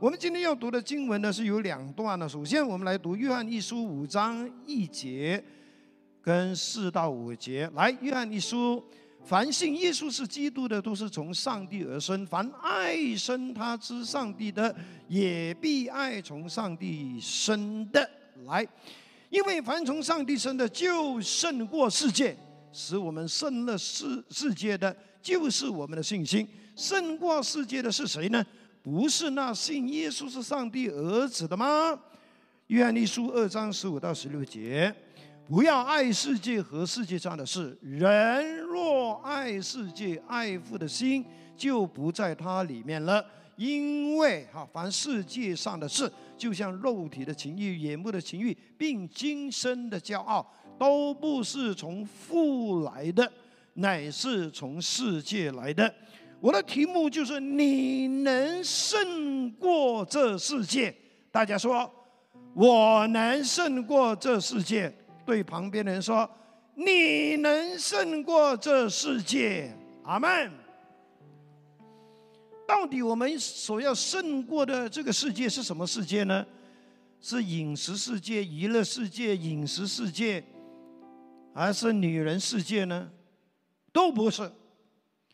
我们今天要读的经文呢是有两段呢。首先，我们来读约翰一书五章一节跟四到五节。来，约翰一书，凡信耶稣是基督的，都是从上帝而生；凡爱生他之上帝的，也必爱从上帝生的。来，因为凡从上帝生的，就胜过世界；使我们胜了世世界的，就是我们的信心。胜过世界的是谁呢？不是那信耶稣是上帝儿子的吗？约翰一书二章十五到十六节，不要爱世界和世界上的事。人若爱世界，爱父的心就不在他里面了。因为哈，凡世界上的事，就像肉体的情欲、眼目的情欲，并今生的骄傲，都不是从父来的，乃是从世界来的。我的题目就是：你能胜过这世界？大家说，我能胜过这世界。对旁边的人说，你能胜过这世界。阿门。到底我们所要胜过的这个世界是什么世界呢？是饮食世界、娱乐世界、饮食世界，还是女人世界呢？都不是。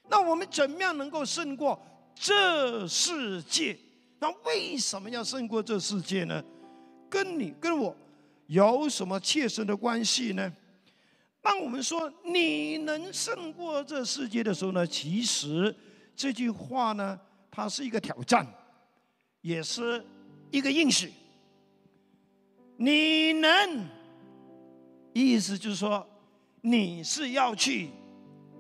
那我们怎么样能够胜过这世界？那为什么要胜过这世界呢？跟你跟我有什么切身的关系呢？当我们说你能胜过这世界的时候呢，其实这句话呢，它是一个挑战，也是一个应许。你能，意思就是说，你是要去。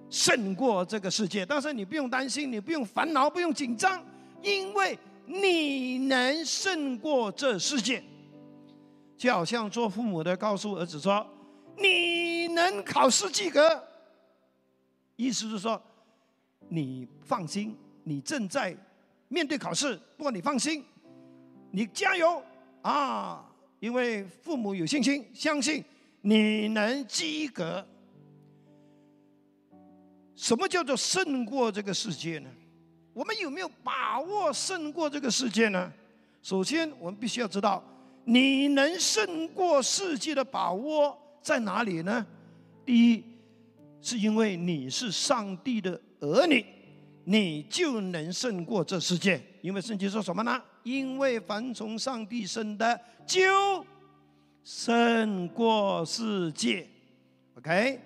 胜过这个世界，但是你不用担心，你不用烦恼，不用紧张，因为你能胜过这世界。就好像做父母的告诉儿子说：“你能考试及格。”意思是说，你放心，你正在面对考试，不过你放心，你加油啊！因为父母有信心，相信你能及格。什么叫做胜过这个世界呢？我们有没有把握胜过这个世界呢？首先，我们必须要知道，你能胜过世界的把握在哪里呢？第一，是因为你是上帝的儿女，你就能胜过这世界。因为圣经说什么呢？因为凡从上帝生的，就胜过世界。OK，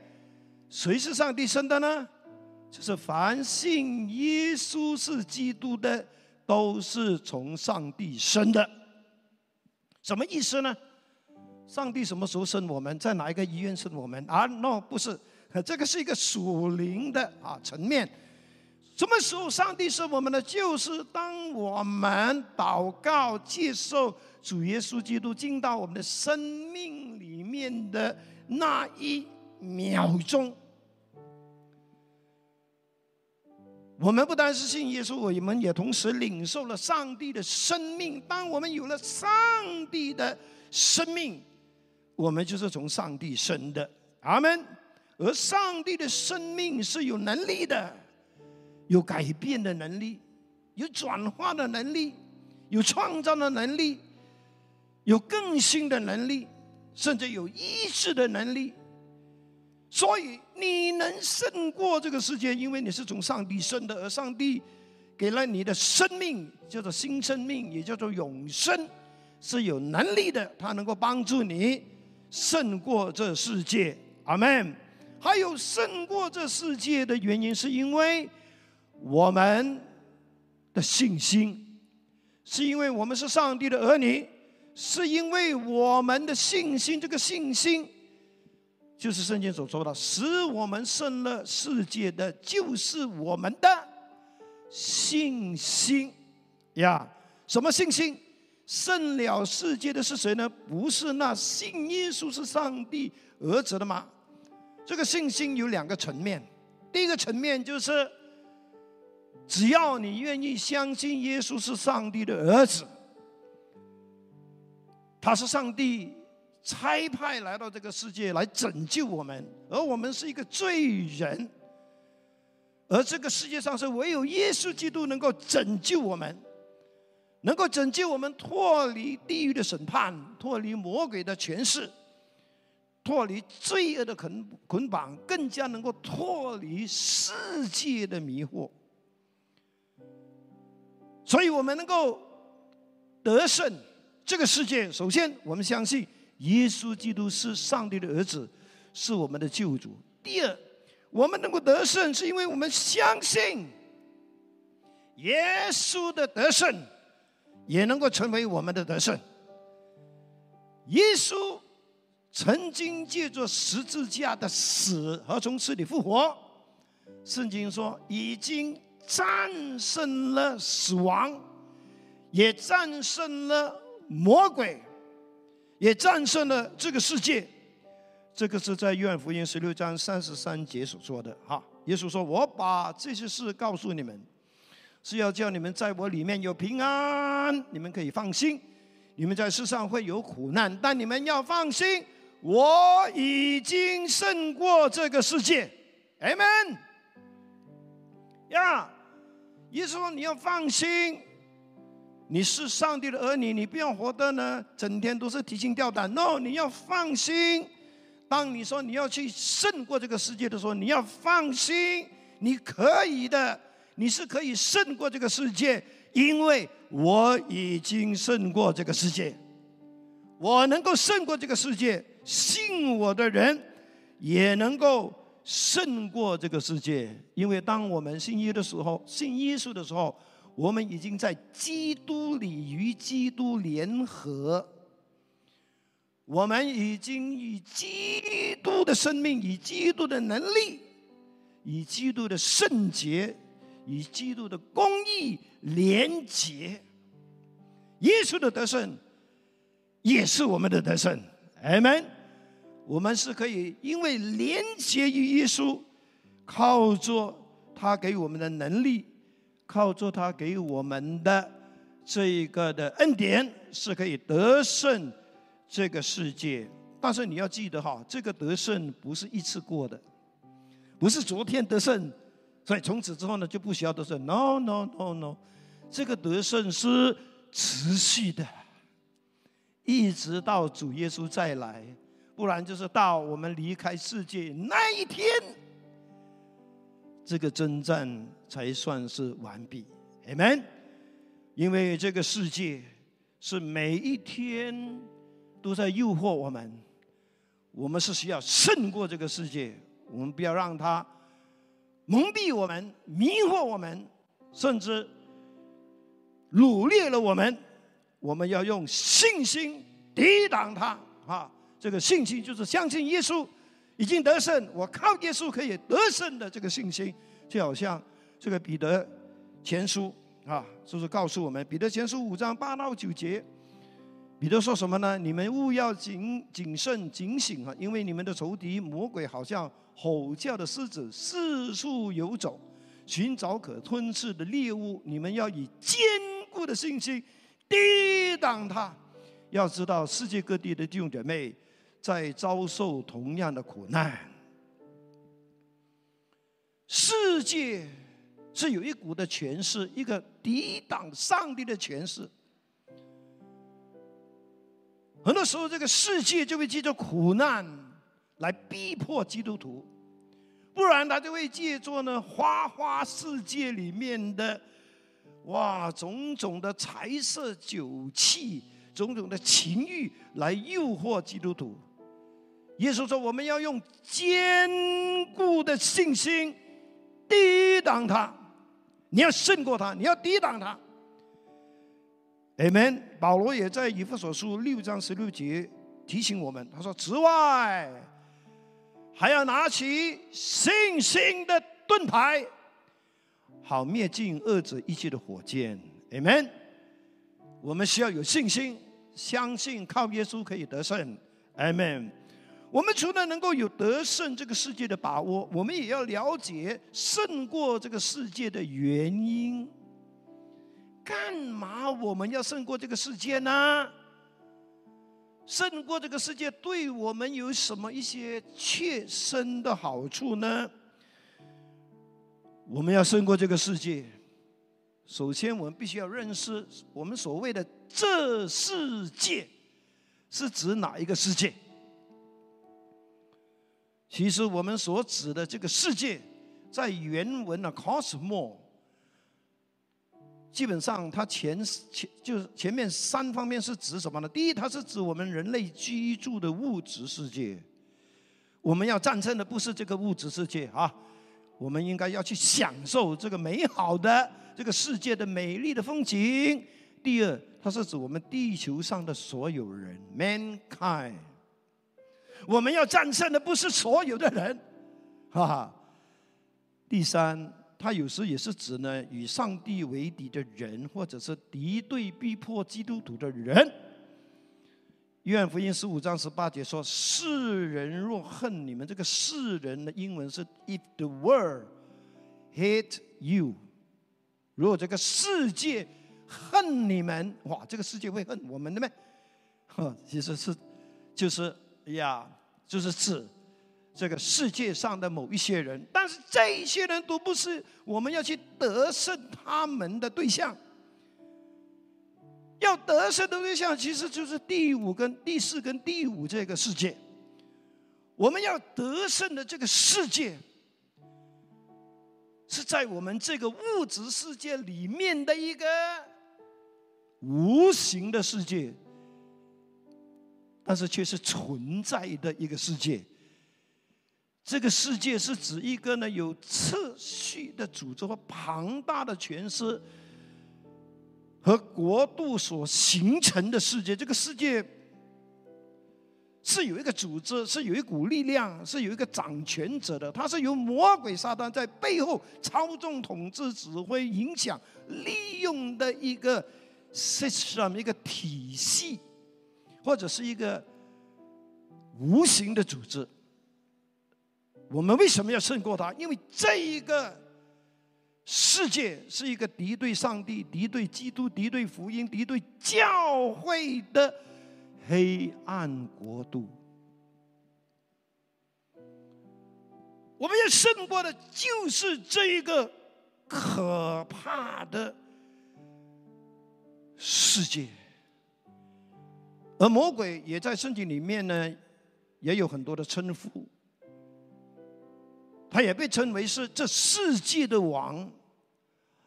谁是上帝生的呢？就是凡信耶稣是基督的，都是从上帝生的。什么意思呢？上帝什么时候生我们？在哪一个医院生我们？啊，no，不是，这个是一个属灵的啊层面。什么时候上帝生我们呢？就是当我们祷告、接受主耶稣基督进到我们的生命里面的那一秒钟。我们不单是信耶稣，我们也同时领受了上帝的生命。当我们有了上帝的生命，我们就是从上帝生的。阿门。而上帝的生命是有能力的，有改变的能力，有转化的能力，有创造的能力，有更新的能力，甚至有医治的能力。所以你能胜过这个世界，因为你是从上帝生的，而上帝给了你的生命叫做新生命，也叫做永生，是有能力的，它能够帮助你胜过这世界。阿门。还有胜过这世界的原因，是因为我们的信心，是因为我们是上帝的儿女，是因为我们的信心，这个信心。就是圣经所说的，使我们胜了世界的，就是我们的信心呀。什么信心？胜了世界的是谁呢？不是那信耶稣是上帝儿子的吗？这个信心有两个层面。第一个层面就是，只要你愿意相信耶稣是上帝的儿子，他是上帝。差派来到这个世界来拯救我们，而我们是一个罪人，而这个世界上是唯有耶稣基督能够拯救我们。能够拯救我们脱离地狱的审判，脱离魔鬼的权势，脱离罪恶的捆捆绑，更加能够脱离世界的迷惑。所以我们能够得胜这个世界。首先，我们相信耶稣基督是上帝的儿子，是我们的救主。第二，我们能够得胜，是因为我们相信耶稣的得胜。也能够成为我们的得胜。耶稣曾经借着十字架的死和从死里复活，圣经说已经战胜了死亡，也战胜了魔鬼，也战胜了这个世界。这个是在约翰福音十六章三十三节所说的。哈，耶稣说：“我把这些事告诉你们。”是要叫你们在我里面有平安，你们可以放心。你们在世上会有苦难，但你们要放心，我已经胜过这个世界。Amen。呀，耶稣说你要放心，你是上帝的儿女，你不要活得呢，整天都是提心吊胆。No，你要放心。当你说你要去胜过这个世界的时候，你要放心，你可以的。你是可以胜过这个世界，因为我已经胜过这个世界。我能够胜过这个世界，信我的人也能够胜过这个世界。因为当我们信耶的时候，信耶稣的时候，我们已经在基督里与基督联合。我们已经以基督的生命、以基督的能力、以基督的圣洁。与基督的公义连结，耶稣的得胜也是我们的得胜。阿门。我们是可以因为连结于耶稣，靠着他给我们的能力，靠着他给我们的这一个的恩典，是可以得胜这个世界。但是你要记得哈，这个得胜不是一次过的，不是昨天得胜。所以从此之后呢，就不需要得胜。No No No No，这个得胜是持续的，一直到主耶稣再来，不然就是到我们离开世界那一天，这个征战才算是完毕。Amen。因为这个世界是每一天都在诱惑我们，我们是需要胜过这个世界，我们不要让它。蒙蔽我们，迷惑我们，甚至掳掠了我们。我们要用信心抵挡它啊！这个信心就是相信耶稣已经得胜，我靠耶稣可以得胜的这个信心，就好像这个彼得前书啊，就是告诉我们，彼得前书五章八到九节，彼得说什么呢？你们务要谨谨慎警醒啊，因为你们的仇敌魔鬼好像。吼叫的狮子四处游走，寻找可吞噬的猎物。你们要以坚固的信心抵挡它。要知道，世界各地的弟兄姐妹在遭受同样的苦难。世界是有一股的权势，一个抵挡上帝的权势。很多时候，这个世界就会借着苦难。来逼迫基督徒，不然他就会借助呢花花世界里面的哇种种的财色酒气、种种的情欲来诱惑基督徒。耶稣说：“我们要用坚固的信心抵挡他，你要胜过他，你要抵挡他。” Amen。保罗也在以弗所书六章十六节提醒我们，他说：“此外。”还要拿起信心的盾牌，好灭尽恶者一切的火箭。Amen。我们需要有信心，相信靠耶稣可以得胜。Amen。我们除了能够有得胜这个世界的把握，我们也要了解胜过这个世界的原因。干嘛我们要胜过这个世界呢？胜过这个世界对我们有什么一些切身的好处呢？我们要胜过这个世界，首先我们必须要认识我们所谓的这世界是指哪一个世界？其实我们所指的这个世界，在原文的 cosmos，基本上它前前就是前面三方面是指什么呢？第一，它是指我们人类居住的物质世界。我们要战胜的不是这个物质世界啊，我们应该要去享受这个美好的这个世界的美丽的风景。第二，它是指我们地球上的所有人，mankind。我们要战胜的不是所有的人，哈哈。第三，他有时也是指呢，与上帝为敌的人，或者是敌对逼迫基督徒的人。约翰福音十五章十八节说：“世人若恨你们，这个世人的英文是 ‘If the world hate you’，如果这个世界恨你们，哇，这个世界会恨我们的咩？哈，其实是就是。”呀，就是指这个世界上的某一些人，但是这一些人都不是我们要去得胜他们的对象。要得胜的对象，其实就是第五跟第四跟第五这个世界。我们要得胜的这个世界，是在我们这个物质世界里面的一个无形的世界。但是却是存在的一个世界。这个世界是指一个呢有次序的组织和庞大的权势和国度所形成的世界。这个世界是有一个组织，是有一股力量，是有一个掌权者的。它是由魔鬼撒旦在背后操纵、统治、指挥、影响、利用的一个 system，一个体系。或者是一个无形的组织，我们为什么要胜过它？因为这一个世界是一个敌对上帝、敌对基督、敌对福音、敌对教会的黑暗国度。我们要胜过的就是这一个可怕的世界。而魔鬼也在圣经里面呢，也有很多的称呼。他也被称为是这世界的王，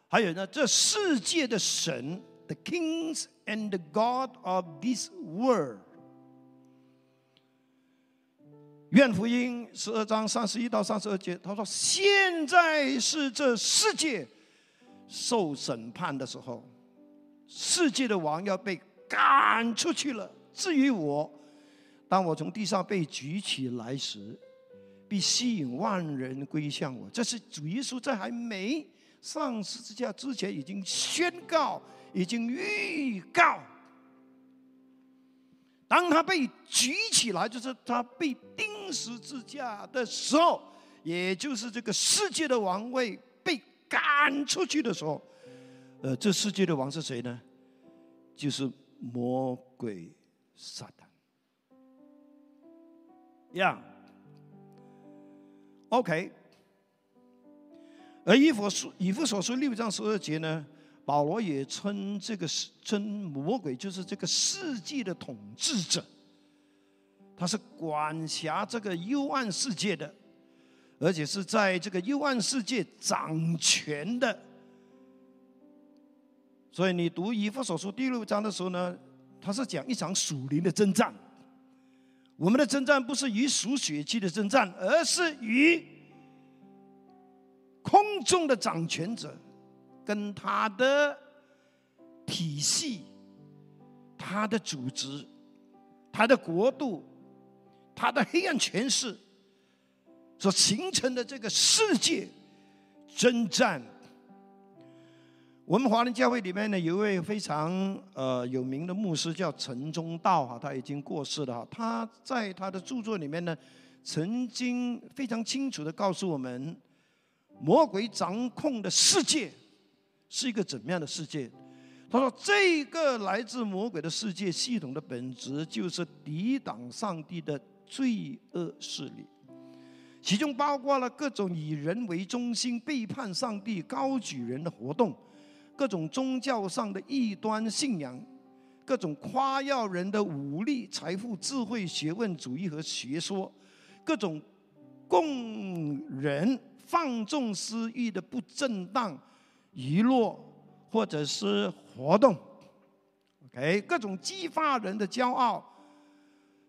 还有呢，这世界的神，the kings and the god of this world。愿福音十二章三十一到三十二节，他说：“现在是这世界受审判的时候，世界的王要被赶出去了。”至于我，当我从地上被举起来时，必吸引万人归向我。这是主耶稣在还没上十字架之前已经宣告、已经预告。当他被举起来，就是他被钉十字架的时候，也就是这个世界的王位被赶出去的时候。呃，这世界的王是谁呢？就是魔鬼。撒旦，呀，OK。而以弗书以弗所书六章十二节呢，保罗也称这个是称魔鬼就是这个世界的统治者，他是管辖这个幽暗世界的，而且是在这个幽暗世界掌权的。所以你读以弗所书第六章的时候呢？他是讲一场属灵的征战，我们的征战不是与属血气的征战，而是与空中的掌权者跟他的体系、他的组织、他的国度、他的黑暗权势所形成的这个世界征战。我们华人教会里面呢，有一位非常呃有名的牧师叫陈忠道哈，他已经过世了哈。他在他的著作里面呢，曾经非常清楚的告诉我们，魔鬼掌控的世界是一个怎么样的世界？他说，这个来自魔鬼的世界系统的本质，就是抵挡上帝的罪恶势力，其中包括了各种以人为中心、背叛上帝、高举人的活动。各种宗教上的异端信仰，各种夸耀人的武力、财富、智慧、学问主义和学说，各种供人放纵私欲的不正当娱乐或者是活动，OK，各种激发人的骄傲、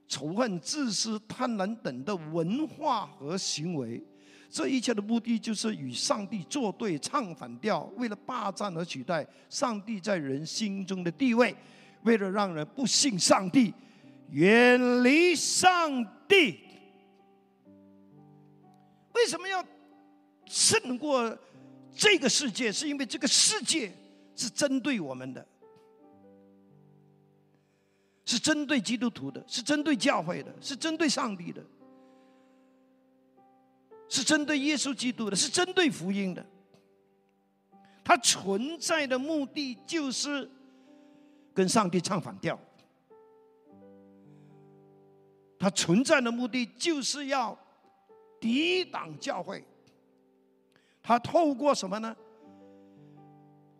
仇恨、自私、贪婪等的文化和行为。这一切的目的就是与上帝作对、唱反调，为了霸占而取代上帝在人心中的地位，为了让人不信上帝、远离上帝。为什么要胜过这个世界？是因为这个世界是针对我们的，是针对基督徒的，是针对教会的，是针对上帝的。是针对耶稣基督的，是针对福音的。它存在的目的就是跟上帝唱反调。它存在的目的就是要抵挡教会。它透过什么呢？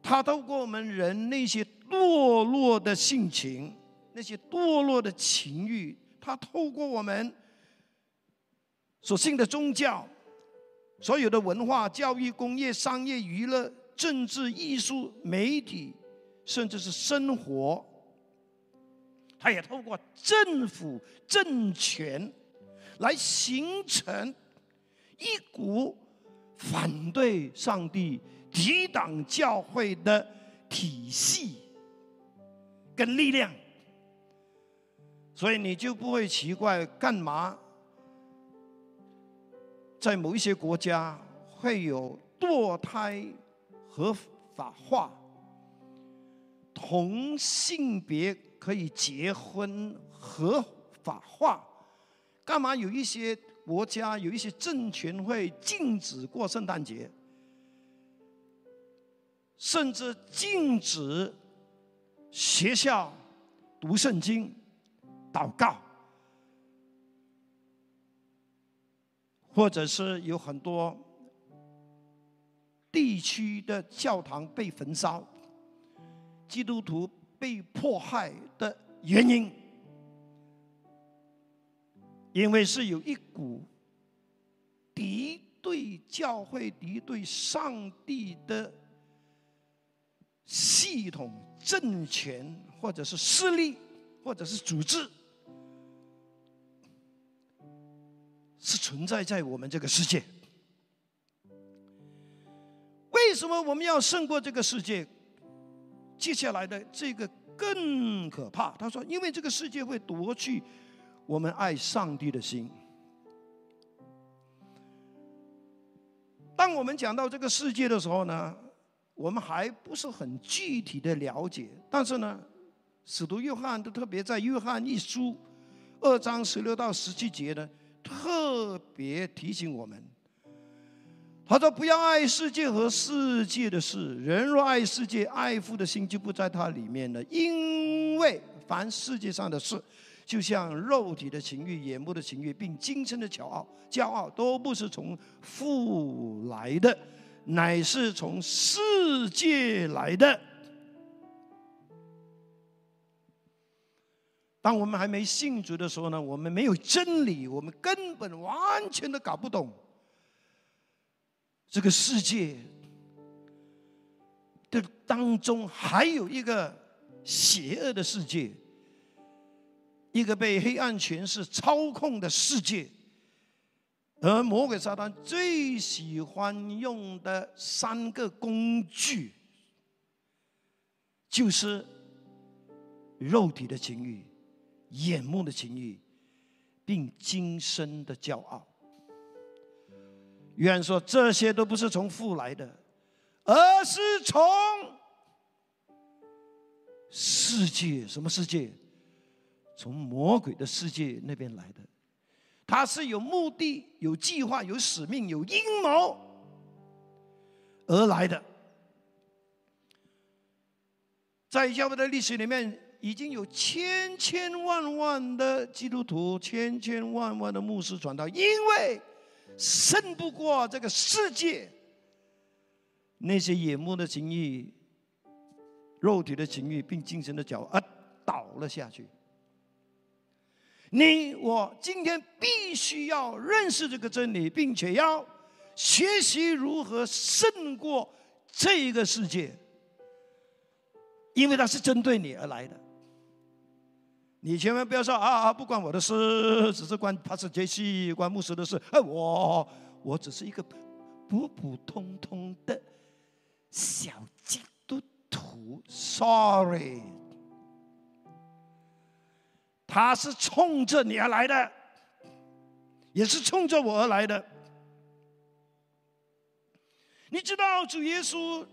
它透过我们人那些堕落的性情，那些堕落的情欲，它透过我们所信的宗教。所有的文化、教育、工业、商业、娱乐、政治、艺术、媒体，甚至是生活，它也透过政府政权来形成一股反对上帝、抵挡教会的体系跟力量。所以你就不会奇怪干嘛？在某一些国家会有堕胎合法化，同性别可以结婚合法化，干嘛有一些国家有一些政权会禁止过圣诞节，甚至禁止学校读圣经、祷告。或者是有很多地区的教堂被焚烧，基督徒被迫害的原因，因为是有一股敌对教会、敌对上帝的系统、政权，或者是势力，或者是组织。是存在在我们这个世界。为什么我们要胜过这个世界？接下来的这个更可怕。他说：“因为这个世界会夺去我们爱上帝的心。”当我们讲到这个世界的时候呢，我们还不是很具体的了解。但是呢，使徒约翰都特别在约翰一书二章十六到十七节呢。特别提醒我们，他说：“不要爱世界和世界的事。人若爱世界，爱父的心就不在他里面了。因为凡世界上的事，就像肉体的情欲、眼目的情欲，并今生的骄傲，骄傲都不是从父来的，乃是从世界来的。”当我们还没信主的时候呢，我们没有真理，我们根本完全的搞不懂这个世界的当中还有一个邪恶的世界，一个被黑暗权势操控的世界，而魔鬼撒旦最喜欢用的三个工具，就是肉体的情欲。眼目的情欲，并今生的骄傲。约翰说：“这些都不是从父来的，而是从世界。什么世界？从魔鬼的世界那边来的。他是有目的、有计划、有使命、有阴谋而来的。在教会的历史里面。”已经有千千万万的基督徒，千千万万的牧师传道，因为胜不过这个世界那些眼目的情欲、肉体的情欲，并精神的脚而倒了下去。你我今天必须要认识这个真理，并且要学习如何胜过这一个世界，因为它是针对你而来的。你千万不要说啊啊，不关我的事，只是关帕斯杰西、关牧师的事。哎，我我只是一个普普通通的小基督徒，sorry。他是冲着你而来的，也是冲着我而来的。你知道主耶稣，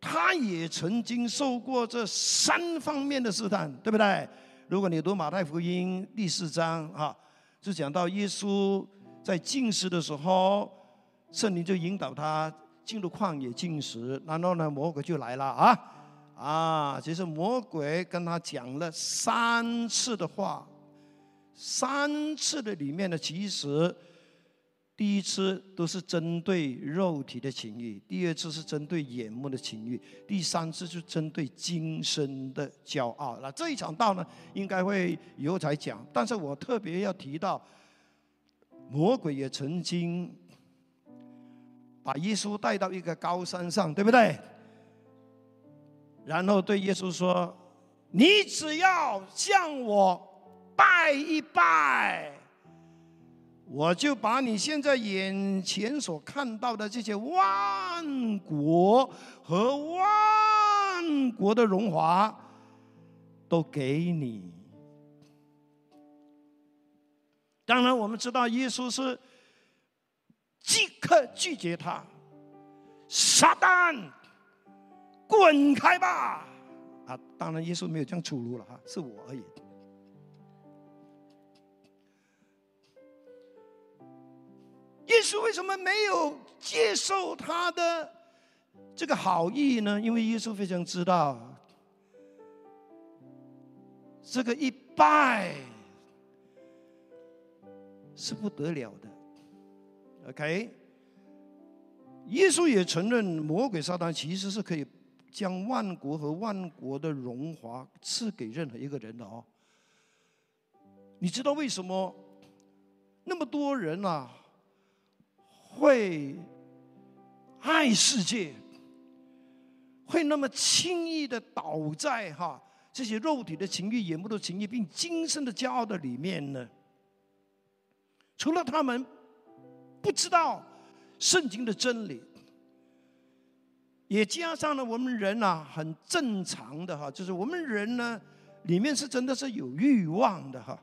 他也曾经受过这三方面的试探，对不对？如果你读马太福音第四章啊，就讲到耶稣在进食的时候，圣灵就引导他进入旷野进食，然后呢，魔鬼就来了啊啊！其实魔鬼跟他讲了三次的话，三次的里面呢，其实。第一次都是针对肉体的情欲，第二次是针对眼目的情欲，第三次就针对今生的骄傲。那这一场道呢，应该会以后才讲。但是我特别要提到，魔鬼也曾经把耶稣带到一个高山上，对不对？然后对耶稣说：“你只要向我拜一拜。”我就把你现在眼前所看到的这些万国和万国的荣华，都给你。当然，我们知道耶稣是即刻拒绝他，撒旦，滚开吧！啊，当然耶稣没有这样出炉了哈，是我而已。稣为什么没有接受他的这个好意呢？因为耶稣非常知道，这个一拜是不得了的。OK，耶稣也承认魔鬼撒旦其实是可以将万国和万国的荣华赐给任何一个人的哦。你知道为什么那么多人啊？会爱世界，会那么轻易的倒在哈这些肉体的情欲、眼目的情欲，并今生的骄傲的里面呢？除了他们不知道圣经的真理，也加上了我们人啊很正常的哈，就是我们人呢里面是真的是有欲望的哈。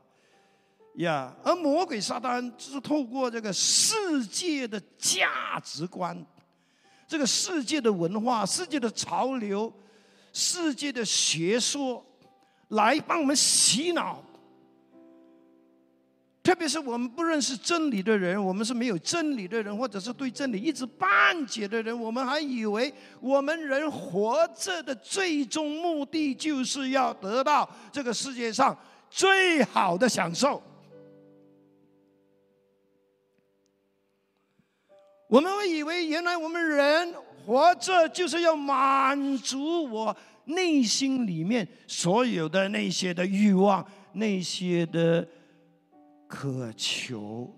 呀，而魔鬼撒旦就是透过这个世界的价值观、这个世界的文化、世界的潮流、世界的学说，来帮我们洗脑。特别是我们不认识真理的人，我们是没有真理的人，或者是对真理一知半解的人，我们还以为我们人活着的最终目的就是要得到这个世界上最好的享受。我们会以为，原来我们人活着就是要满足我内心里面所有的那些的欲望、那些的渴求。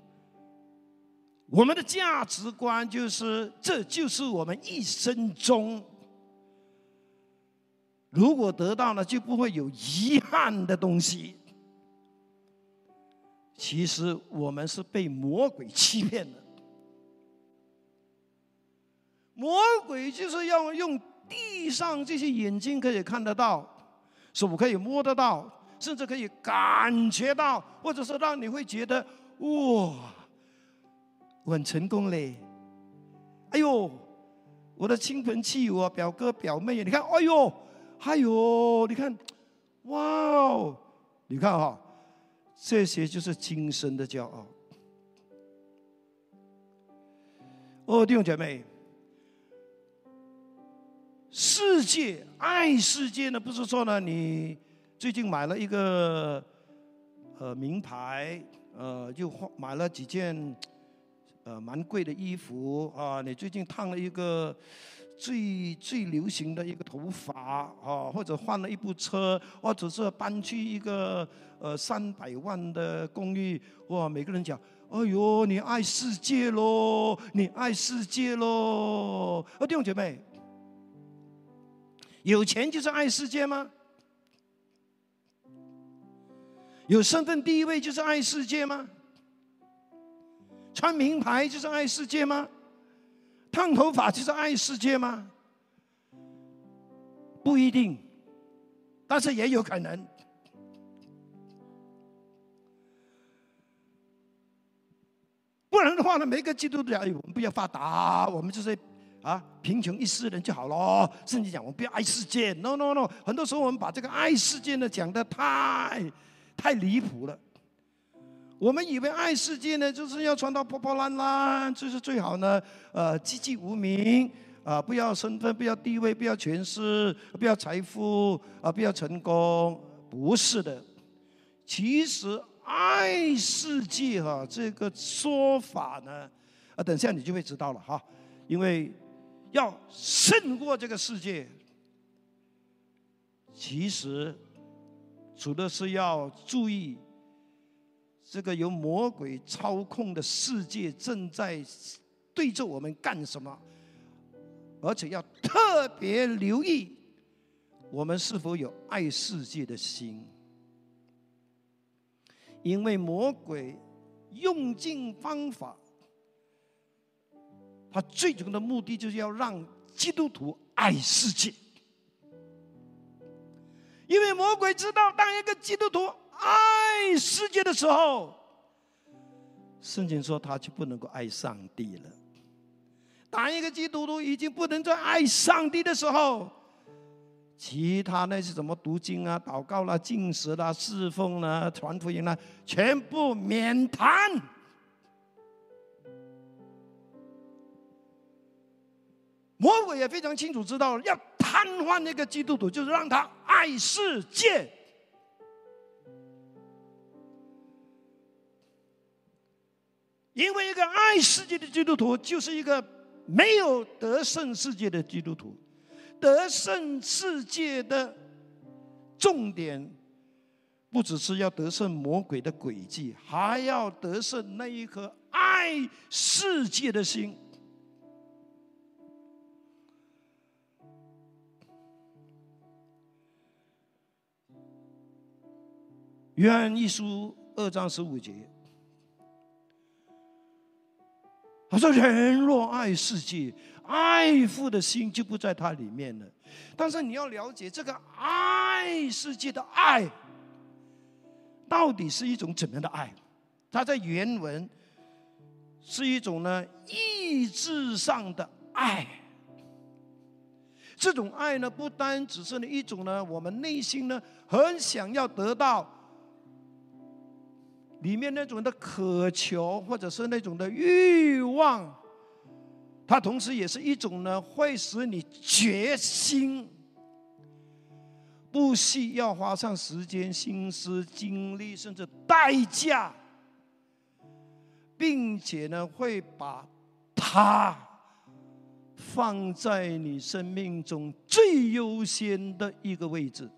我们的价值观就是，这就是我们一生中，如果得到了，就不会有遗憾的东西。其实我们是被魔鬼欺骗的。魔鬼就是要用地上这些眼睛可以看得到，手可以摸得到，甚至可以感觉到，或者是让你会觉得哇，我很成功嘞！哎呦，我的亲朋戚友啊，表哥表妹，你看，哎呦，哎呦，你看，哇哦，你看哈，这些就是今生的骄傲。哦，弟兄姐妹。世界爱世界呢，不是说呢，你最近买了一个呃名牌，呃，又换买了几件呃蛮贵的衣服啊，你最近烫了一个最最流行的一个头发啊，或者换了一部车，或者是搬去一个呃三百万的公寓，哇！每个人讲：“哎呦，你爱世界喽，你爱世界喽！”啊，弟兄姐妹，有钱就是爱世界吗？有身份地位就是爱世界吗？穿名牌就是爱世界吗？烫头发就是爱世界吗？不一定，但是也有可能。不然的话呢，每个基督徒哎，我们不要发达，我们就是啊贫穷一世人就好了。甚至讲，我们不要爱世界。No No No，很多时候我们把这个爱世界呢讲的太太离谱了。我们以为爱世界呢，就是要穿到破破烂烂，就是最好呢，呃，籍籍无名，啊，不要身份，不要地位，不要权势，不要财富，啊，不要成功，不是的。其实爱世界哈这个说法呢，啊，等下你就会知道了哈，因为要胜过这个世界，其实除了是要注意。这个由魔鬼操控的世界正在对着我们干什么？而且要特别留意，我们是否有爱世界的心？因为魔鬼用尽方法，他最终的目的就是要让基督徒爱世界。因为魔鬼知道，当一个基督徒。爱世界的时候，圣经说他就不能够爱上帝了。当一个基督徒已经不能再爱上帝的时候，其他那些什么读经啊、祷告啦、进食啦、侍奉啦、传福音啦，全部免谈。魔鬼也非常清楚知道，要瘫痪那个基督徒，就是让他爱世界。因为一个爱世界的基督徒，就是一个没有得胜世界的基督徒。得胜世界的重点，不只是要得胜魔鬼的诡计，还要得胜那一颗爱世界的心。约翰一书二章十五节。他说：“人若爱世界，爱父的心就不在他里面了。但是你要了解，这个爱世界的爱，到底是一种怎样的爱？它在原文是一种呢意志上的爱。这种爱呢，不单只是一种呢，我们内心呢很想要得到。”里面那种的渴求，或者是那种的欲望，它同时也是一种呢，会使你决心，不惜要花上时间、心思、精力，甚至代价，并且呢，会把它放在你生命中最优先的一个位置，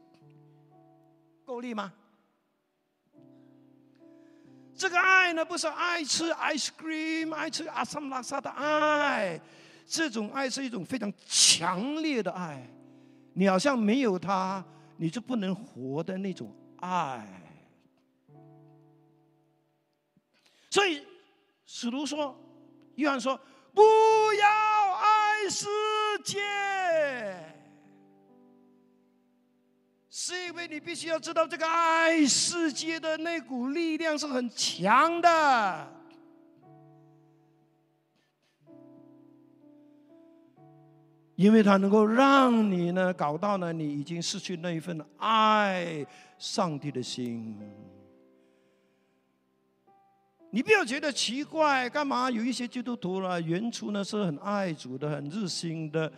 够力吗？这个爱呢，不是爱吃 ice cream、爱吃阿萨姆拉萨的爱，这种爱是一种非常强烈的爱，你好像没有它，你就不能活的那种爱。所以使徒说，约翰说，不要爱世界。是因为你必须要知道，这个爱世界的那股力量是很强的，因为它能够让你呢搞到呢，你已经失去那一份爱上帝的心。你不要觉得奇怪，干嘛有一些基督徒呢，原初呢是很爱主的，很热心的。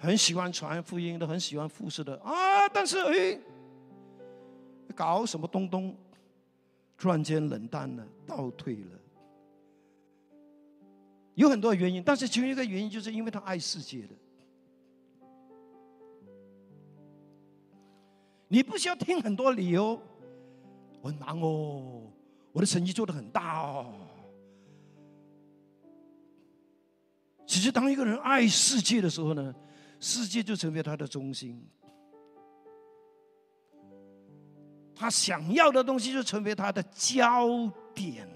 很喜欢传福音的，很喜欢服侍的啊！但是哎，搞什么东东，突然间冷淡了，倒退了。有很多原因，但是其中一个原因就是因为他爱世界的。你不需要听很多理由，我很忙哦，我的成绩做的很大哦。其实，当一个人爱世界的时候呢，世界就成为他的中心，他想要的东西就成为他的焦点。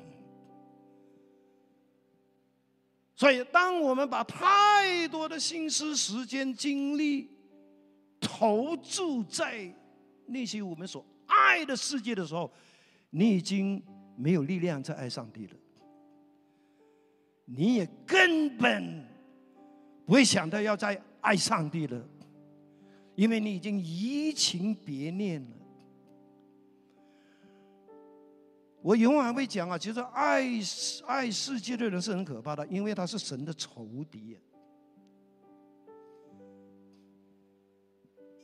所以，当我们把太多的心思、时间、精力投注在那些我们所爱的世界的时候，你已经没有力量再爱上帝了。你也根本不会想到要在爱上帝了，因为你已经移情别恋了。我永远会讲啊，其实爱爱世界的人是很可怕的，因为他是神的仇敌。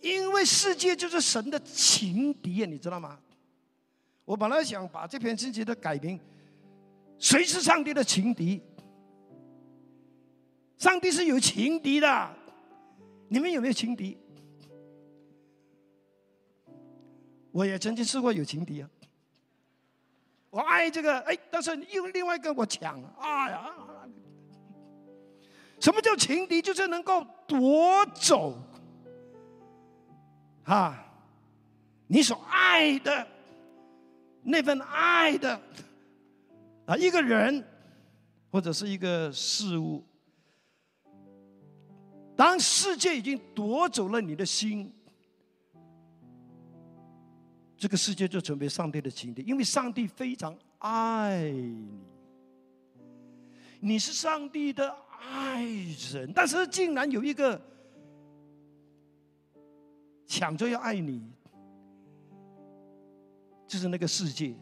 因为世界就是神的情敌，你知道吗？我本来想把这篇信息的改名“谁是上帝的情敌”。上帝是有情敌的，你们有没有情敌？我也曾经试过有情敌啊。我爱这个，哎，但是又另外一个我抢，哎呀！什么叫情敌？就是能够夺走。啊，你所爱的那份爱的啊，一个人或者是一个事物，当世界已经夺走了你的心，这个世界就成为上帝的情敌，因为上帝非常爱你，你是上帝的爱人，但是竟然有一个。抢着要爱你，就是那个世界。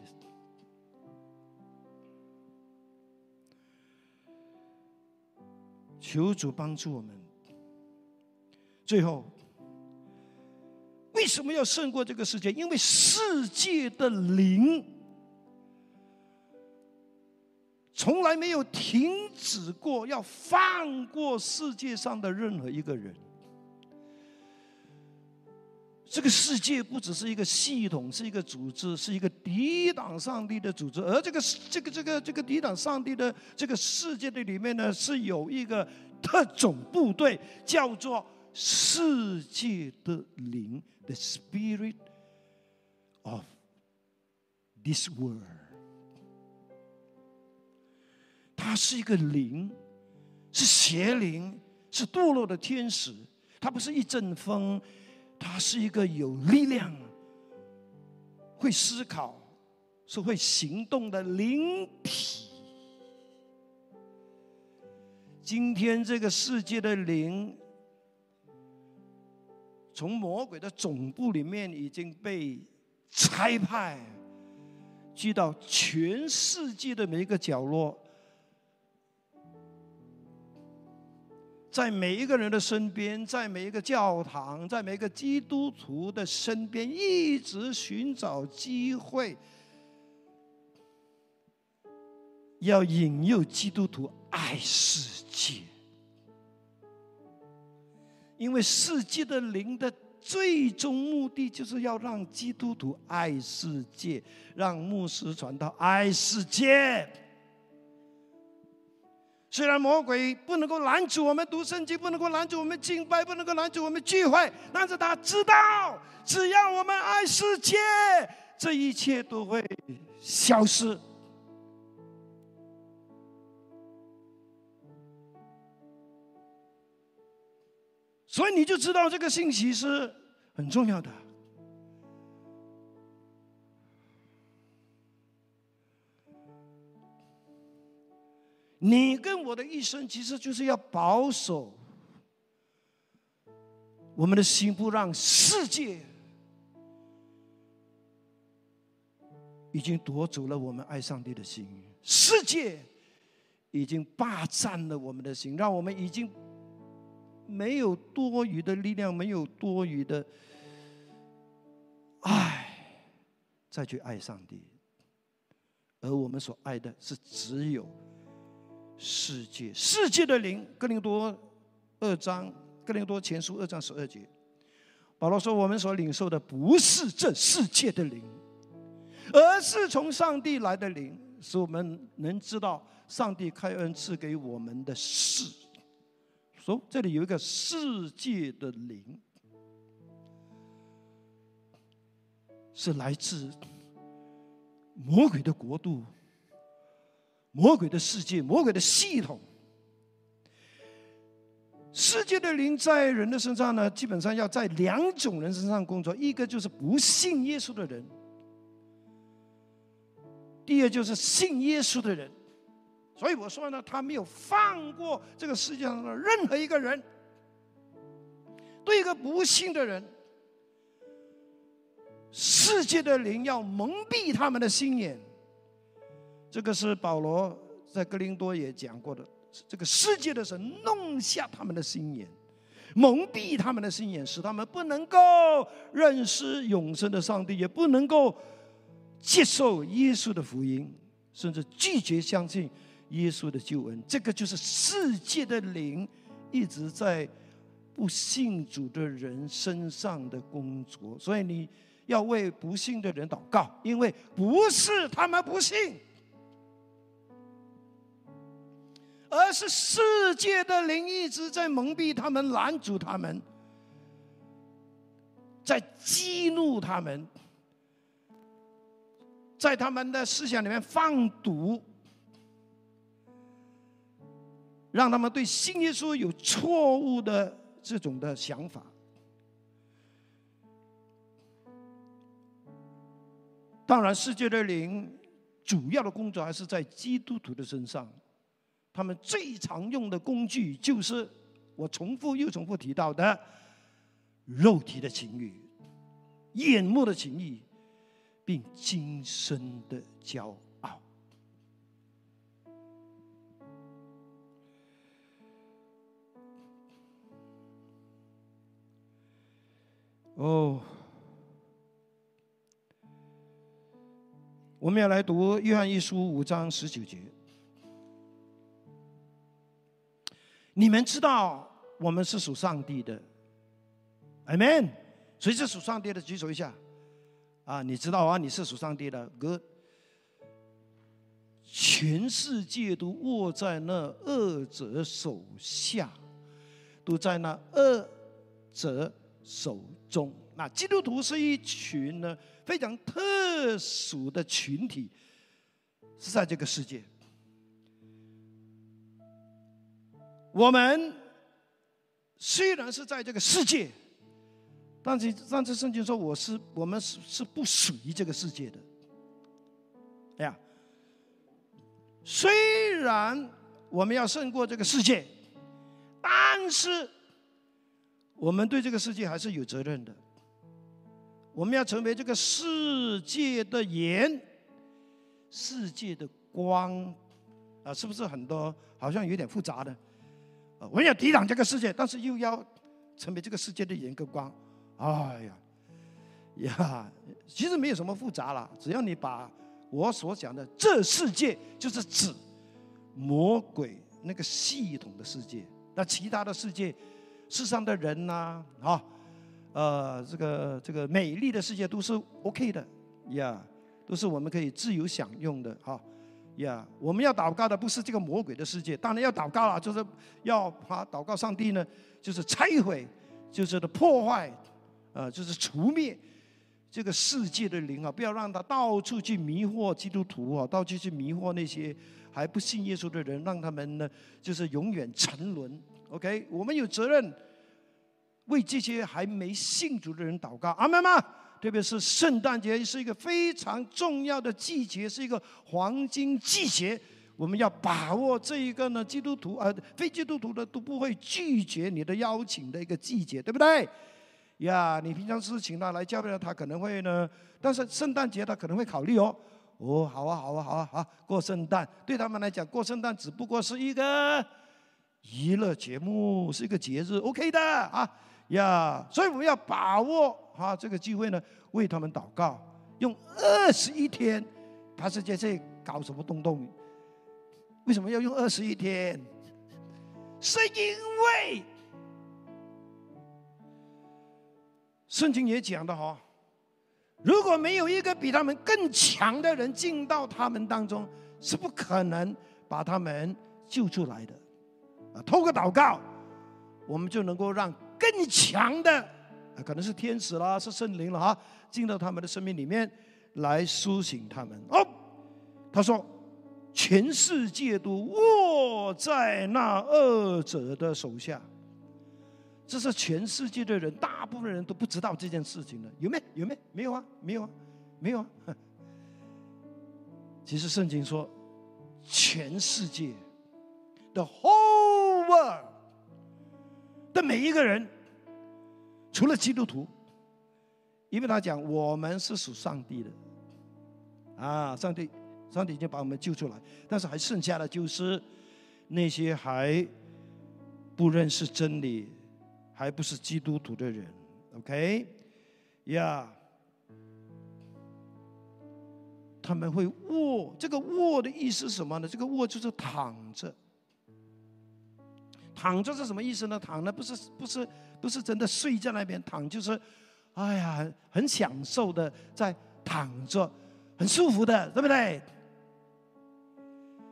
求主帮助我们。最后，为什么要胜过这个世界？因为世界的灵从来没有停止过，要放过世界上的任何一个人。这个世界不只是一个系统，是一个组织，是一个抵挡上帝的组织。而这个、这个、这个、这个抵挡上帝的这个世界的里面呢，是有一个特种部队，叫做世界的灵 （The Spirit of this world）。它是一个灵，是邪灵，是堕落的天使。它不是一阵风。它是一个有力量、会思考、是会行动的灵体。今天这个世界的灵，从魔鬼的总部里面已经被拆派，去到全世界的每一个角落。在每一个人的身边，在每一个教堂，在每一个基督徒的身边，一直寻找机会，要引诱基督徒爱世界。因为世界的灵的最终目的，就是要让基督徒爱世界，让牧师传道爱世界。虽然魔鬼不能够拦阻我们读圣经，不能够拦阻我们敬拜，不能够拦阻我们聚会，但是他知道，只要我们爱世界，这一切都会消失。所以你就知道这个信息是很重要的。你跟我的一生，其实就是要保守我们的心，不让世界已经夺走了我们爱上帝的心，世界已经霸占了我们的心，让我们已经没有多余的力量，没有多余的爱再去爱上帝，而我们所爱的是只有。世界，世界的灵，哥林多二章，哥林多前书二章十二节，保罗说：“我们所领受的不是这世界的灵，而是从上帝来的灵，使我们能知道上帝开恩赐给我们的事。”说这里有一个世界的灵，是来自魔鬼的国度。魔鬼的世界，魔鬼的系统，世界的灵在人的身上呢，基本上要在两种人身上工作，一个就是不信耶稣的人，第二就是信耶稣的人。所以我说呢，他没有放过这个世界上的任何一个人。对一个不信的人，世界的灵要蒙蔽他们的心眼。这个是保罗在格林多也讲过的，这个世界的神弄瞎他们的心眼，蒙蔽他们的心眼，使他们不能够认识永生的上帝，也不能够接受耶稣的福音，甚至拒绝相信耶稣的救恩。这个就是世界的灵一直在不信主的人身上的工作。所以你要为不信的人祷告，因为不是他们不信。而是世界的灵一直在蒙蔽他们、拦阻他们，在激怒他们，在他们的思想里面放毒，让他们对新耶稣有错误的这种的想法。当然，世界的灵主要的工作还是在基督徒的身上。他们最常用的工具就是我重复又重复提到的肉体的情欲、眼目的情欲，并今生的骄傲。哦，我们要来读《约翰一书》五章十九节。你们知道我们是属上帝的，Amen。谁是属上帝的？举手一下。啊，你知道啊，你是属上帝的，Good。全世界都握在那恶者手下，都在那恶者手中。那基督徒是一群呢非常特殊的群体，是在这个世界。我们虽然是在这个世界，但是上次圣经说我是我们是是不属于这个世界的。哎呀，虽然我们要胜过这个世界，但是我们对这个世界还是有责任的。我们要成为这个世界的盐，世界的光，啊，是不是很多好像有点复杂的？我们要抵挡这个世界，但是又要成为这个世界的盐跟光。哎呀，呀，其实没有什么复杂了，只要你把我所讲的这世界，就是指魔鬼那个系统的世界。那其他的世界，世上的人呐，啊，呃，这个这个美丽的世界都是 OK 的，呀，都是我们可以自由享用的，哈。呀，我们要祷告的不是这个魔鬼的世界，当然要祷告了，就是要啊祷告上帝呢，就是拆毁，就是的破坏，呃，就是除灭这个世界的灵啊，不要让他到处去迷惑基督徒啊，到处去迷惑那些还不信耶稣的人，让他们呢就是永远沉沦。OK，我们有责任为这些还没信主的人祷告，阿门吗？特别是圣诞节是一个非常重要的季节，是一个黄金季节。我们要把握这一个呢，基督徒啊，非基督徒的都不会拒绝你的邀请的一个季节，对不对？呀，你平常是请他来教会，他可能会呢，但是圣诞节他可能会考虑哦。哦，好啊，好啊，好啊，好，过圣诞对他们来讲，过圣诞只不过是一个娱乐节目，是一个节日，OK 的啊。呀，所以我们要把握哈这个机会呢，为他们祷告，用二十一天，他是在这搞什么东东？为什么要用二十一天？是因为圣经也讲的哈，如果没有一个比他们更强的人进到他们当中，是不可能把他们救出来的。啊，透过祷告，我们就能够让更强的，可能是天使啦，是圣灵了哈，进到他们的生命里面来苏醒他们。哦，他说。全世界都握在那二者的手下，这是全世界的人，大部分人都不知道这件事情的，有没有？有没有？没有啊，没有啊，没有啊。其实圣经说，全世界，the whole word 的每一个人，除了基督徒，因为他讲我们是属上帝的，啊，上帝。上帝已经把我们救出来，但是还剩下的就是那些还不认识真理、还不是基督徒的人。OK，呀，他们会卧，这个卧的意思是什么呢？这个卧就是躺着，躺着是什么意思呢？躺呢不是不是不是真的睡在那边，躺就是，哎呀，很享受的在躺着，很舒服的，对不对？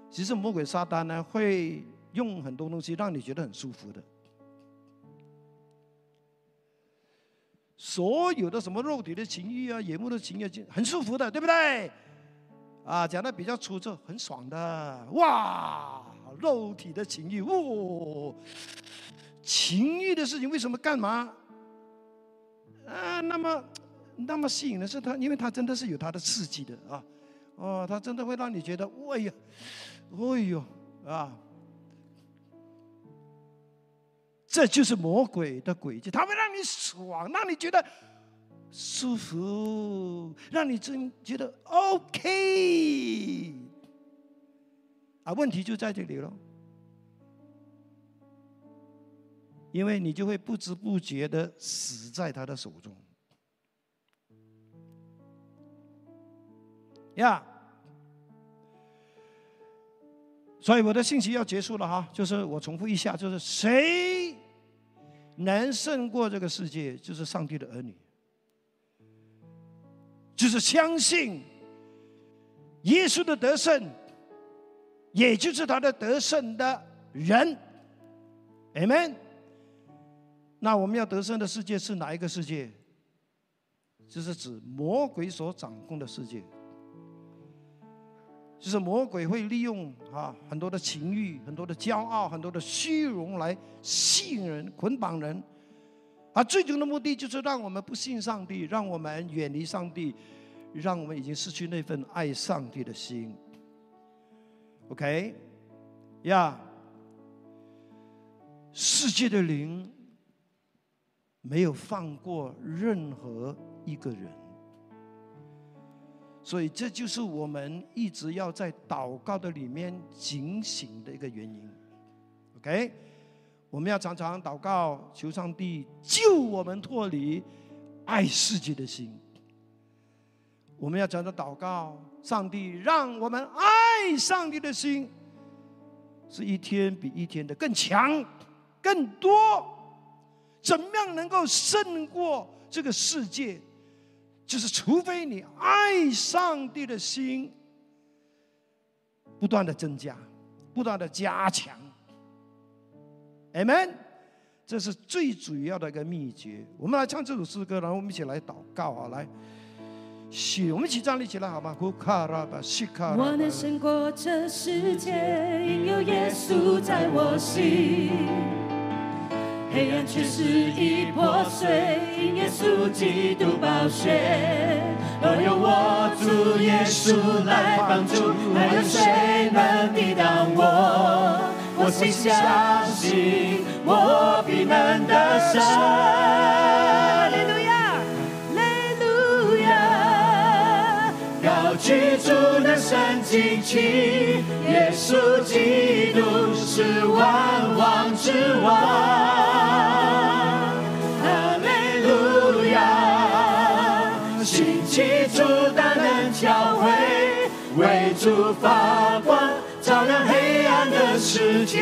其实魔鬼撒旦呢，会用很多东西让你觉得很舒服的。所有的什么肉体的情欲啊、眼目的情欲，很舒服的，对不对？啊，讲的比较粗糙，很爽的。哇，肉体的情欲，哦，情欲的事情为什么干嘛？啊，那么那么吸引的是他，因为他真的是有他的刺激的啊。哦，他真的会让你觉得，哎呀。哎呦啊！这就是魔鬼的诡计，他会让你爽，让你觉得舒服，让你真觉得 OK。啊，问题就在这里了，因为你就会不知不觉的死在他的手中，呀。所以我的信息要结束了哈，就是我重复一下，就是谁能胜过这个世界，就是上帝的儿女，就是相信耶稣的得胜，也就是他的得胜的人，Amen。那我们要得胜的世界是哪一个世界？就是指魔鬼所掌控的世界。就是魔鬼会利用啊很多的情欲、很多的骄傲、很多的虚荣来吸引人、捆绑人，而最终的目的就是让我们不信上帝，让我们远离上帝，让我们已经失去那份爱上帝的心。OK，呀，世界的灵没有放过任何一个人。所以这就是我们一直要在祷告的里面警醒的一个原因，OK？我们要常常祷告，求上帝救我们脱离爱世界的心。我们要讲的祷告，上帝让我们爱上帝的心是一天比一天的更强、更多。怎么样能够胜过这个世界？就是，除非你爱上帝的心不断的增加，不断的加强，Amen。这是最主要的一个秘诀。我们来唱这首诗歌，然后我们一起来祷告啊！来，起，我们一起站立起来好吗？我能胜过这世界，因有耶稣在我心。黑暗却是已破碎，因耶稣基督宝血。若有我主耶稣来帮助，还有谁能抵挡我？我心相信，我必能得胜。不能经进去，耶稣基督是万王之王。阿美路亚，请记主，大能教会为主发光，照亮黑暗的世界。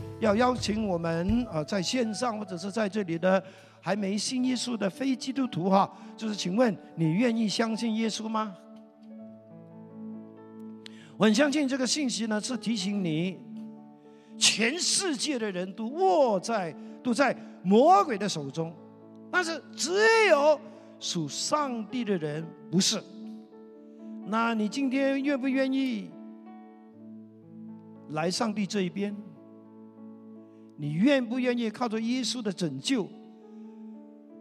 要邀请我们呃在线上或者是在这里的还没信耶稣的非基督徒哈，就是请问你愿意相信耶稣吗？我很相信这个信息呢，是提醒你，全世界的人都握在都在魔鬼的手中，但是只有属上帝的人不是。那你今天愿不愿意来上帝这一边？你愿不愿意靠着耶稣的拯救，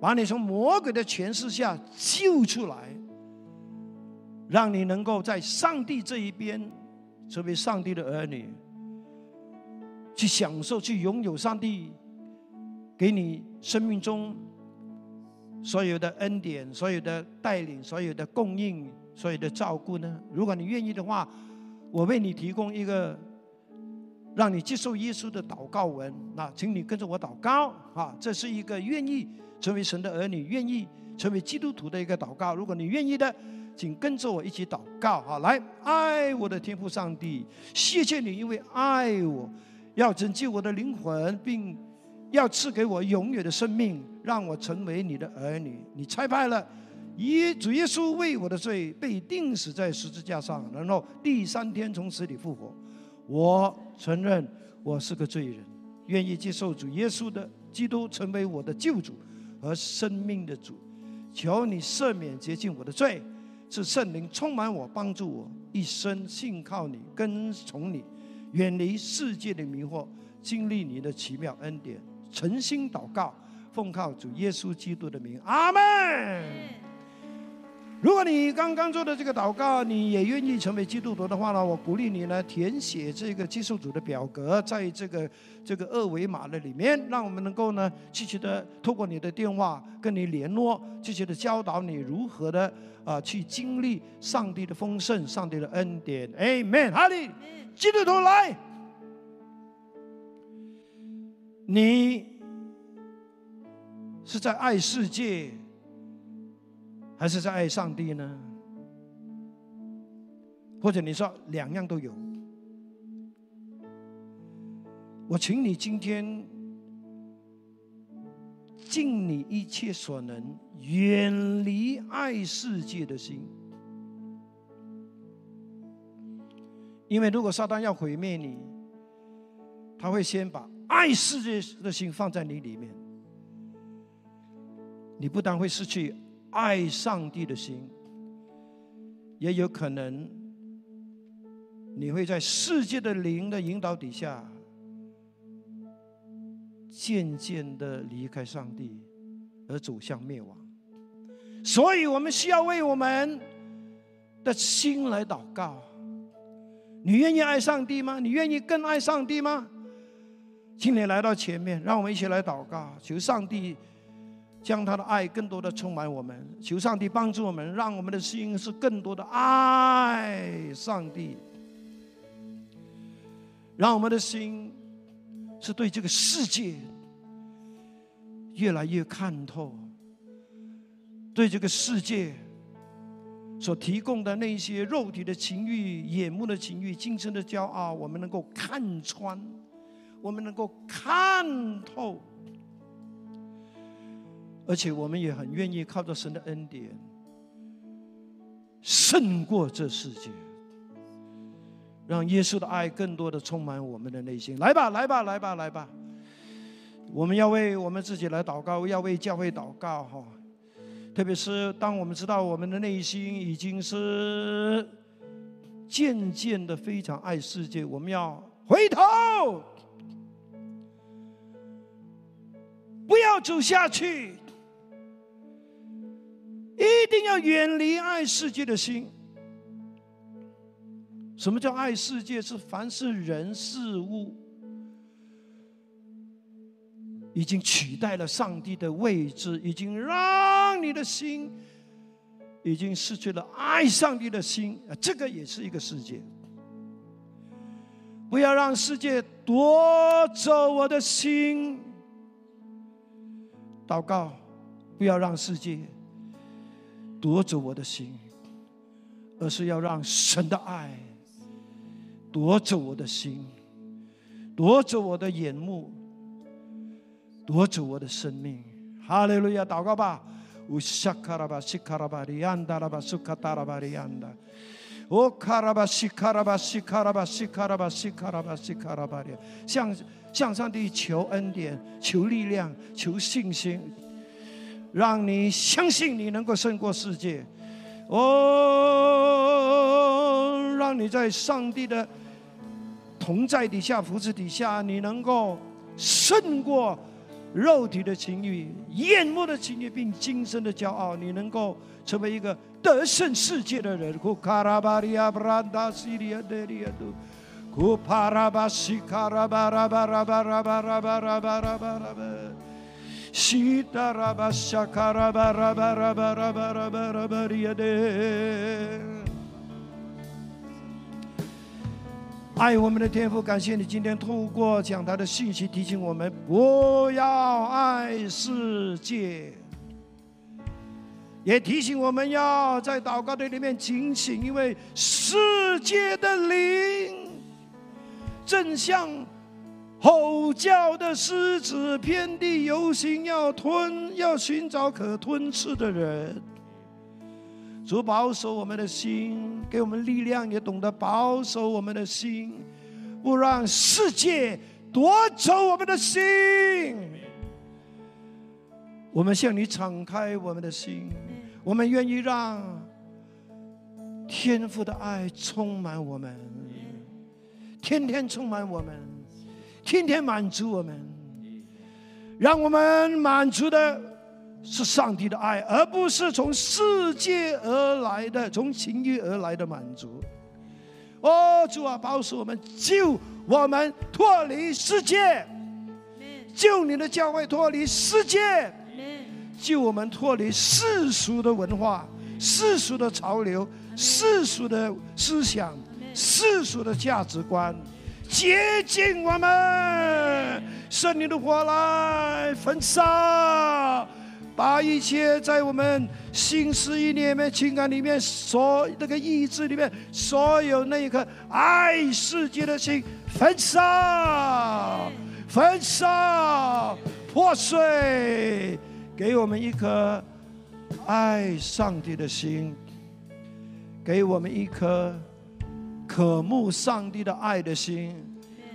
把你从魔鬼的权势下救出来？让你能够在上帝这一边，成为上帝的儿女，去享受、去拥有上帝给你生命中所有的恩典、所有的带领、所有的供应、所有的照顾呢？如果你愿意的话，我为你提供一个让你接受耶稣的祷告文。那请你跟着我祷告啊！这是一个愿意成为神的儿女、愿意成为基督徒的一个祷告。如果你愿意的，请跟着我一起祷告哈！来，爱我的天父上帝，谢谢你，因为爱我，要拯救我的灵魂，并要赐给我永远的生命，让我成为你的儿女。你差派了耶主耶稣为我的罪被钉死在十字架上，然后第三天从死里复活。我承认我是个罪人，愿意接受主耶稣的基督成为我的救主和生命的主。求你赦免洁净我的罪。是圣灵充满我，帮助我一生信靠你，跟从你，远离世界的迷惑，经历你的奇妙恩典。诚心祷告，奉靠主耶稣基督的名，阿门。如果你刚刚做的这个祷告，你也愿意成为基督徒的话呢，我鼓励你呢填写这个接受组的表格，在这个这个二维码的里面，让我们能够呢积极的透过你的电话跟你联络，积极的教导你如何的啊去经历上帝的丰盛、上帝的恩典。Amen，哈利，基督徒来，你是在爱世界。还是在爱上帝呢？或者你说两样都有？我请你今天尽你一切所能，远离爱世界的心，因为如果撒旦要毁灭你，他会先把爱世界的心放在你里面，你不但会失去。爱上帝的心，也有可能你会在世界的灵的引导底下，渐渐的离开上帝，而走向灭亡。所以，我们需要为我们的心来祷告。你愿意爱上帝吗？你愿意更爱上帝吗？请你来到前面，让我们一起来祷告，求上帝。将他的爱更多的充满我们，求上帝帮助我们，让我们的心是更多的爱上帝，让我们的心是对这个世界越来越看透，对这个世界所提供的那些肉体的情欲、眼目的情欲、今生的骄傲，我们能够看穿，我们能够看透。而且我们也很愿意靠着神的恩典，胜过这世界，让耶稣的爱更多的充满我们的内心。来吧，来吧，来吧，来吧！我们要为我们自己来祷告，要为教会祷告哈。特别是当我们知道我们的内心已经是渐渐的非常爱世界，我们要回头，不要走下去，一定要远离爱世界的心。什么叫爱世界？是凡是人事物已经取代了上帝的位置，已经让你的心已经失去了爱上帝的心啊！这个也是一个世界。不要让世界夺走我的心。祷告，不要让世界夺走我的心，而是要让神的爱。夺走我的心，夺走我的眼目，夺走我的生命。哈利路亚！祷告吧。乌沙卡拉巴西卡拉巴里安达拉巴苏卡达拉巴里安达。哦卡拉巴西卡拉巴西卡拉巴西卡拉巴西卡拉巴西卡拉巴里，向向上帝求恩典，求力量，求信心，让你相信你能够胜过世界。哦，让你在上帝的。同在底下，扶持底下，你能够胜过肉体的情欲、眼目的情欲，并今生的骄傲。你能够成为一个得胜世界的人。爱我们的天父，感谢你今天透过讲台的信息提醒我们，不要爱世界，也提醒我们要在祷告队里面警醒，因为世界的灵正像吼叫的狮子，遍地游行，要吞，要寻找可吞吃的人。主保守我们的心，给我们力量，也懂得保守我们的心，不让世界夺走我们的心。我们向你敞开我们的心，我们愿意让天父的爱充满我们，天天充满我们，天天满足我们，让我们满足的。是上帝的爱，而不是从世界而来的、从情欲而来的满足。哦，主啊，保守我们，救我们脱离世界，救你的教会脱离世界，救我们脱离世俗的文化、世俗的潮流、世俗的思想、世俗的价值观，接近我们，圣灵的火来焚烧。把一切在我们心思意念里面、情感里面、所那个意志里面，所有那一颗爱世界的心焚烧、焚烧、破碎，给我们一颗爱上帝的心，给我们一颗渴慕上帝的爱的心。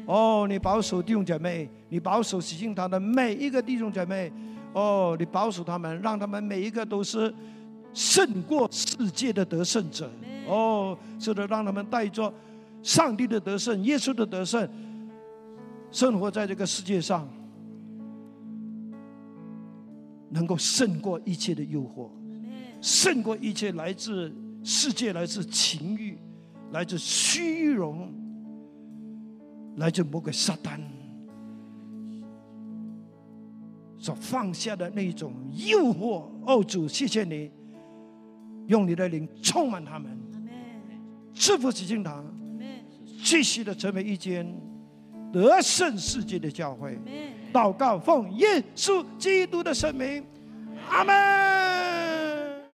哦，你保守弟兄姐妹，你保守喜庆堂的每一个弟兄姐妹。哦，你保守他们，让他们每一个都是胜过世界的得胜者。哦，是的，让他们带着上帝的得胜、耶稣的得胜，生活在这个世界上，能够胜过一切的诱惑，胜过一切来自世界、来自情欲、来自虚荣、来自魔鬼撒旦。所放下的那种诱惑，哦主，谢谢你，用你的灵充满他们，赐福喜庆堂，继续的成为一间得胜世界的教会。祷告，奉耶稣基督的圣名，阿门。